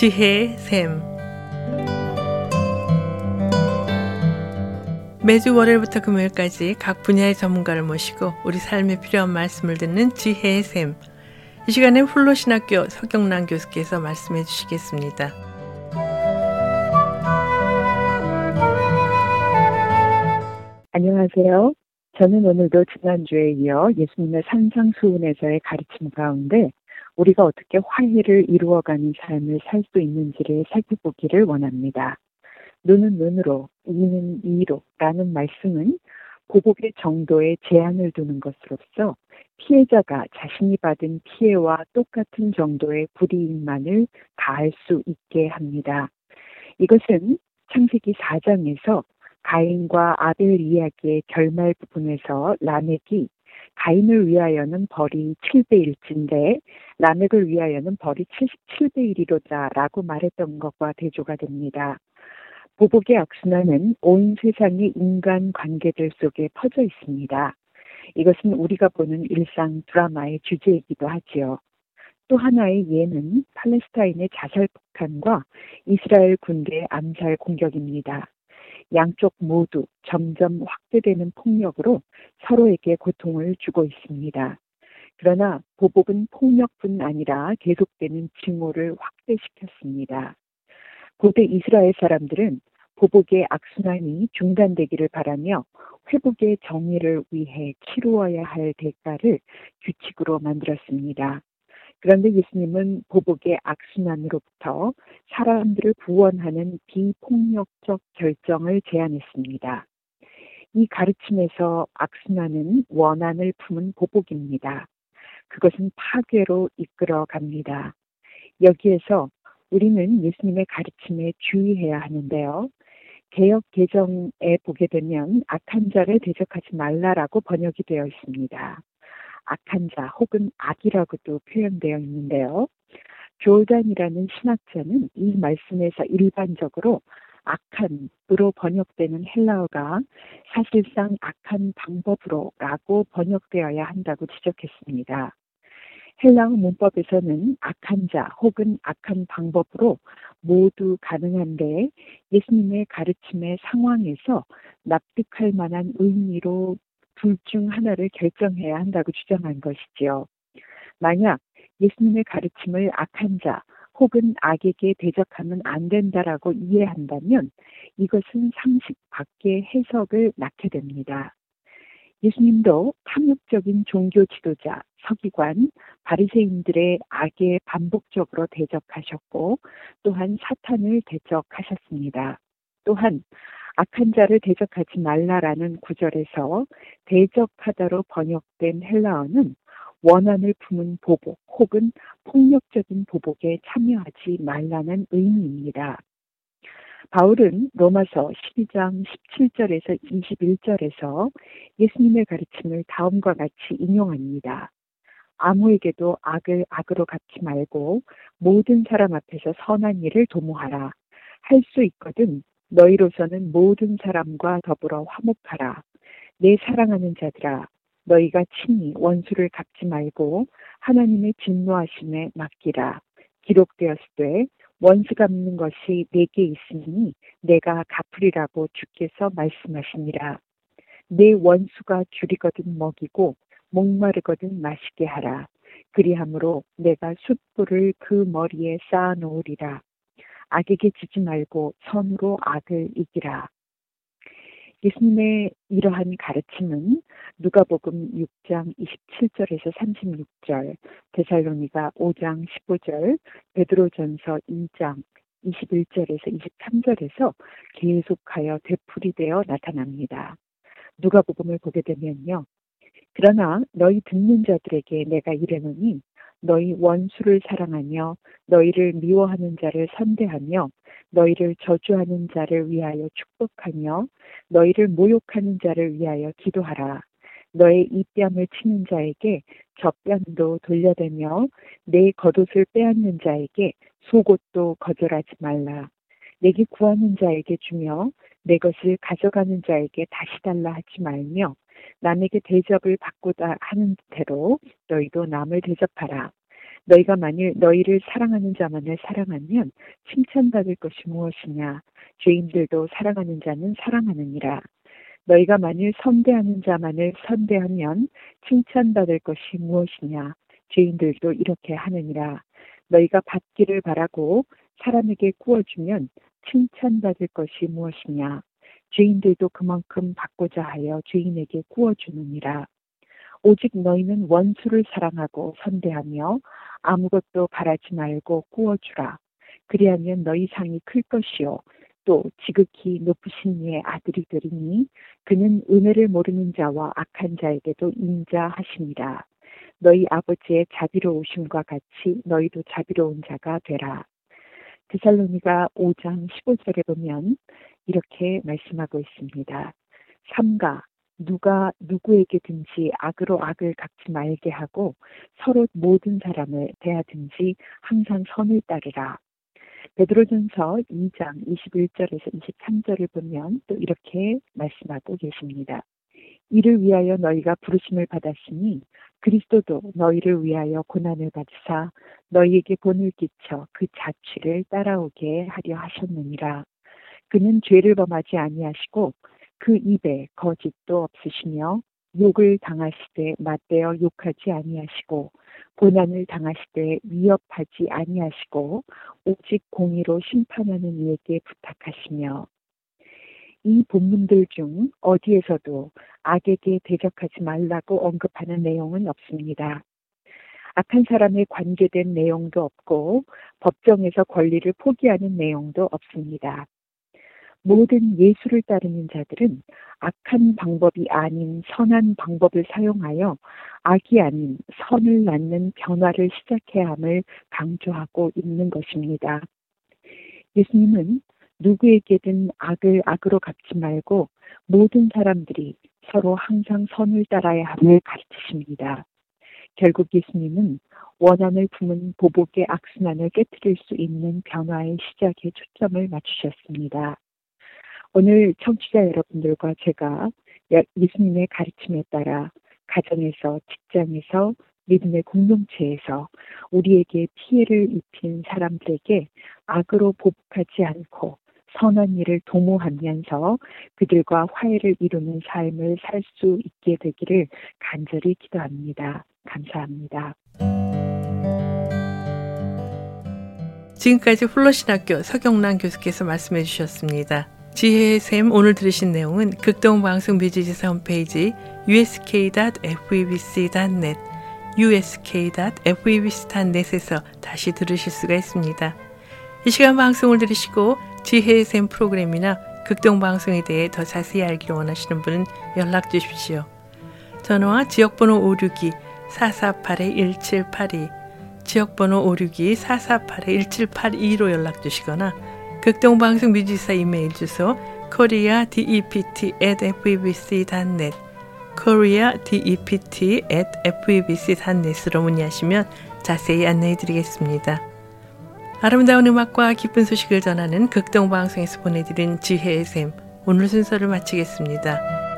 지혜의 샘 매주 월요일부터 금요일까지 각 분야의 전문가를 모시고 우리 삶에 필요한 말씀을 듣는 지혜의 샘. 이 시간에 훌로신학교 서경란 교수께서 말씀해 주시겠습니다. 안녕하세요. 저는 오늘도 지난주에 이어 예수님의 산상수훈에서의 가르침 가운데 우리가 어떻게 화해를 이루어가는 삶을 살 수 있는지를 살펴보기를 원합니다. 눈은 눈으로, 이는 이로 라는 말씀은 보복의 정도에 제한을 두는 것으로서 피해자가 자신이 받은 피해와 똑같은 정도의 불이익만을 가할 수 있게 합니다. 이것은 창세기 4장에서 가인과 아벨 이야기의 결말 부분에서 라멕이 가인을 위하여는 벌이 7대 1인데 라멕을 위하여는 벌이 77대 1이로다라고 말했던 것과 대조가 됩니다. 보복의 악순환은 온 세상의 인간 관계들 속에 퍼져 있습니다. 이것은 우리가 보는 일상 드라마의 주제이기도 하지요. 또 하나의 예는 팔레스타인의 자살 폭탄과 이스라엘 군대의 암살 공격입니다. 양쪽 모두 점점 확대되는 폭력으로 서로에게 고통을 주고 있습니다. 그러나 보복은 폭력뿐 아니라 계속되는 징후를 확대시켰습니다. 고대 이스라엘 사람들은 보복의 악순환이 중단되기를 바라며 회복의 정의를 위해 치루어야 할 대가를 규칙으로 만들었습니다. 그런데 예수님은 보복의 악순환으로부터 사람들을 구원하는 비폭력적 결정을 제안했습니다. 이 가르침에서 악순환은 원한을 품은 보복입니다. 그것은 파괴로 이끌어 갑니다. 여기에서 우리는 예수님의 가르침에 주의해야 하는데요. 개혁 개정에 보게 되면 악한 자를 대적하지 말라라고 번역이 되어 있습니다. 악한 자 혹은 악이라고도 표현되어 있는데요. 조단이라는 신학자는 이 말씀에서 일반적으로 악한으로 번역되는 헬라어가 사실상 악한 방법으로라고 번역되어야 한다고 지적했습니다. 헬라어 문법에서는 악한 자 혹은 악한 방법으로 모두 가능한데 예수님의 가르침의 상황에서 납득할 만한 의미로 둘 중 하나를 결정해야 한다고 주장한 것이지요. 만약 예수님의 가르침을 악한 자 혹은 악에게 대적하면 안 된다라고 이해한다면 이것은 상식 밖의 해석을 낳게 됩니다. 예수님도 탐욕적인 종교 지도자, 서기관, 바리새인들의 악에 반복적으로 대적하셨고 또한 사탄을 대적하셨습니다. 또한 악한 자를 대적하지 말라라는 구절에서 대적하다로 번역된 헬라어는 원한을 품은 보복 혹은 폭력적인 보복에 참여하지 말라는 의미입니다. 바울은 로마서 12장 17절에서 21절에서 예수님의 가르침을 다음과 같이 인용합니다. 아무에게도 악을 악으로 갚지 말고 모든 사람 앞에서 선한 일을 도모하라. 할 수 있거든 너희로서는 모든 사람과 더불어 화목하라. 내 사랑하는 자들아 너희가 친히 원수를 갚지 말고 하나님의 진노하심에 맡기라. 기록되었을 때 원수 갚는 것이 내게 있으니 내가 갚으리라고 주께서 말씀하시니라. 내 원수가 줄이거든 먹이고 목마르거든 마시게 하라. 그리함으로 내가 숯불을 그 머리에 쌓아 놓으리라. 악에게 지지 말고 선으로 악을 이기라. 예수님의 이러한 가르침은 누가복음 6장 27절에서 36절, 데살로니가 5장 15절, 베드로전서 2장 21절에서 23절에서 계속하여 되풀이되어 나타납니다. 누가복음을 보게 되면요. 그러나 너희 듣는 자들에게 내가 이르노니 너희 원수를 사랑하며 너희를 미워하는 자를 선대하며 너희를 저주하는 자를 위하여 축복하며 너희를 모욕하는 자를 위하여 기도하라. 너의 이 뺨을 치는 자에게 젖뺨도 돌려대며 내 겉옷을 빼앗는 자에게 속옷도 거절하지 말라. 내게 구하는 자에게 주며 내 것을 가져가는 자에게 다시 달라 하지 말며 남에게 대접을 받고자 하는 대로 너희도 남을 대접하라. 너희가 만일 너희를 사랑하는 자만을 사랑하면 칭찬받을 것이 무엇이냐? 죄인들도 사랑하는 자는 사랑하느니라. 너희가 만일 선대하는 자만을 선대하면 칭찬받을 것이 무엇이냐? 죄인들도 이렇게 하느니라. 너희가 받기를 바라고 사람에게 구워주면 칭찬받을 것이 무엇이냐? 죄인들도 그만큼 받고자 하여 죄인에게 구워주느니라. 오직 너희는 원수를 사랑하고 선대하며 아무것도 바라지 말고 구워주라. 그리하면 너희 상이 클 것이요. 또 지극히 높으신 이의 아들이 되리니 그는 은혜를 모르는 자와 악한 자에게도 인자하시니라. 너희 아버지의 자비로우심과 같이 너희도 자비로운 자가 되라. 드살로니가 5장 15절에 보면 이렇게 말씀하고 있습니다. 삼가 누가 누구에게든지 악으로 악을 갚지 말게 하고 서로 모든 사람을 대하든지 항상 선을 따르라. 베드로전서 2장 21절에서 23절을 보면 또 이렇게 말씀하고 계십니다. 이를 위하여 너희가 부르심을 받았으니 그리스도도 너희를 위하여 고난을 받으사 너희에게 본을 끼쳐 그 자취를 따라오게 하려 하셨느니라. 그는 죄를 범하지 아니하시고 그 입에 거짓도 없으시며 욕을 당하시되 맞대어 욕하지 아니하시고 고난을 당하시되 위협하지 아니하시고 오직 공의로 심판하는 이에게 부탁하시며 이 본문들 중 어디에서도 악에게 대적하지 말라고 언급하는 내용은 없습니다. 악한 사람에 관계된 내용도 없고 법정에서 권리를 포기하는 내용도 없습니다. 모든 예수를 따르는 자들은 악한 방법이 아닌 선한 방법을 사용하여 악이 아닌 선을 낳는 변화를 시작해야 함을 강조하고 있는 것입니다. 예수님은 누구에게든 악을 악으로 갚지 말고 모든 사람들이 서로 항상 선을 따라야 함을 가르치십니다. 결국 예수님은 원한을 품은 보복의 악순환을 깨뜨릴 수 있는 변화의 시작에 초점을 맞추셨습니다. 오늘 청취자 여러분들과 제가 예수님의 가르침에 따라 가정에서, 직장에서, 믿음의 공동체에서 우리에게 피해를 입힌 사람들에게 악으로 보복하지 않고 선한 일을 도모하면서 그들과 화해를 이루는 삶을 살 수 있게 되기를 간절히 기도합니다. 감사합니다. 지금까지 훌러신학교 서경란 교수께서 말씀해 주셨습니다. 지혜의 샘 오늘 들으신 내용은 극동방송 뮤지지사 홈페이지 usk.febc.net usk.febc.net에서 다시 들으실 수가 있습니다. 이 시간 방송을 들으시고 지혜의 샘 프로그램이나 극동방송에 대해 더 자세히 알기를 원하시는 분은 연락 주십시오. 전화와 지역번호 562-448-1782 지역번호 562-448-1782로 연락 주시거나 극동방송 뮤지사 이메일 주소 koreadept@febc.net koreadept@febc.net으로 문의하시면 자세히 안내해 드리겠습니다. 아름다운 음악과 기쁜 소식을 전하는 극동방송에서 보내드린 지혜의 샘 오늘 순서를 마치겠습니다.